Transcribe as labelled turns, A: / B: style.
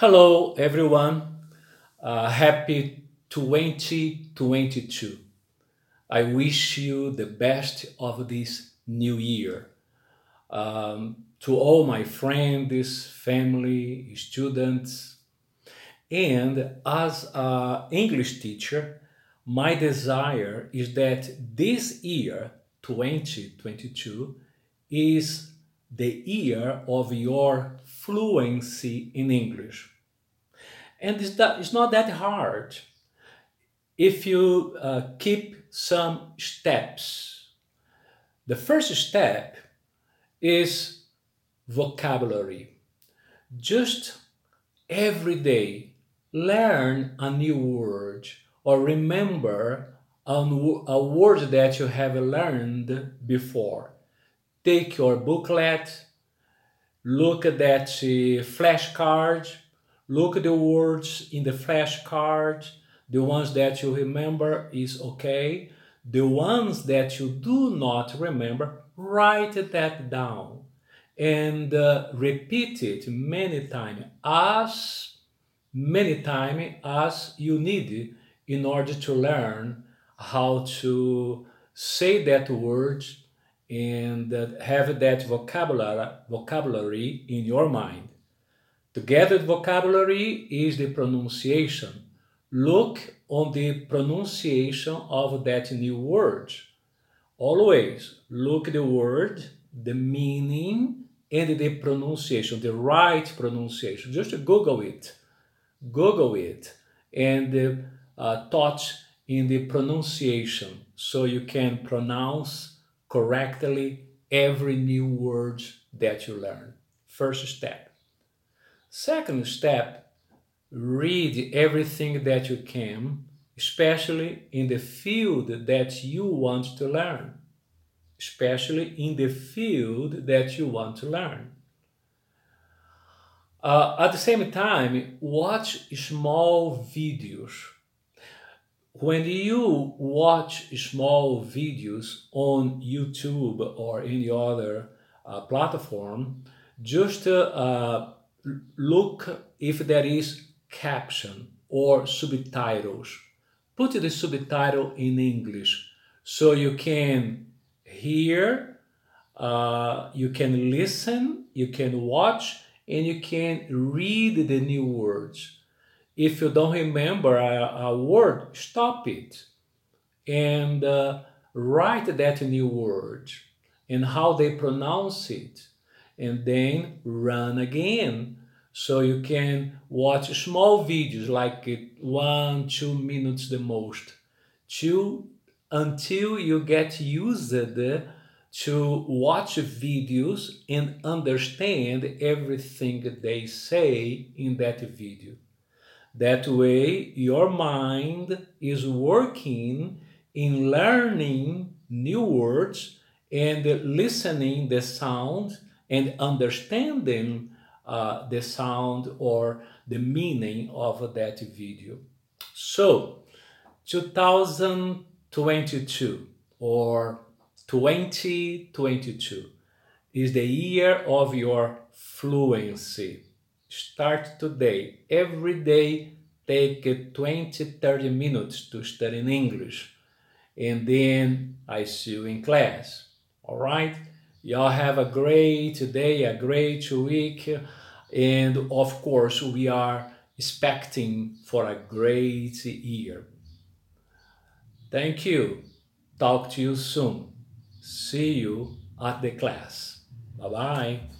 A: Hello, everyone. Uh, happy 2022. I wish you the best of this new year. Um, to all my friends, family, students, and as an English teacher, my desire is that this year, 2022, is the year of your fluency in English. And it's, that, it's not that hard if you uh, keep some steps. The first step is vocabulary. Just every day learn a new word or remember a word that you have learned before. Take your booklet, look at that uh, flashcard, look at the words in the flashcard. The ones that you remember is okay. The ones that you do not remember, write that down and uh, repeat it many times, as many times as you need in order to learn how to say that word and have that vocabulary, vocabulary in your mind. Together with vocabulary is the pronunciation. Look on the pronunciation of that new word. Always look the word, the meaning, and the pronunciation, the right pronunciation. Just Google it. Google it and uh, touch in the pronunciation so you can pronounce correctly every new word that you learn. First step. Second step, read everything that you can, especially in the field that you want to learn. Especially in the field that you want to learn. Uh, at the same time, watch small videos when you watch small videos on YouTube or any other uh, platform, just uh, look if there is caption or subtitles. Put the subtitle in English so you can hear, uh, you can listen, you can watch, and you can read the new words if you don't remember a, a word, stop it and uh, write that new word and how they pronounce it, and then run again. So you can watch small videos like one, two minutes the most, two until you get used to watch videos and understand everything they say in that video. That way, your mind is working in learning new words and listening the sound and understanding uh, the sound or the meaning of that video. So, 2022 or 2022 is the year of your fluency Start today. Every day, take 20 30 minutes to study in English. And then I see you in class. All right? Y'all have a great day, a great week. And of course, we are expecting for a great year. Thank you. Talk to you soon. See you at the class. Bye bye.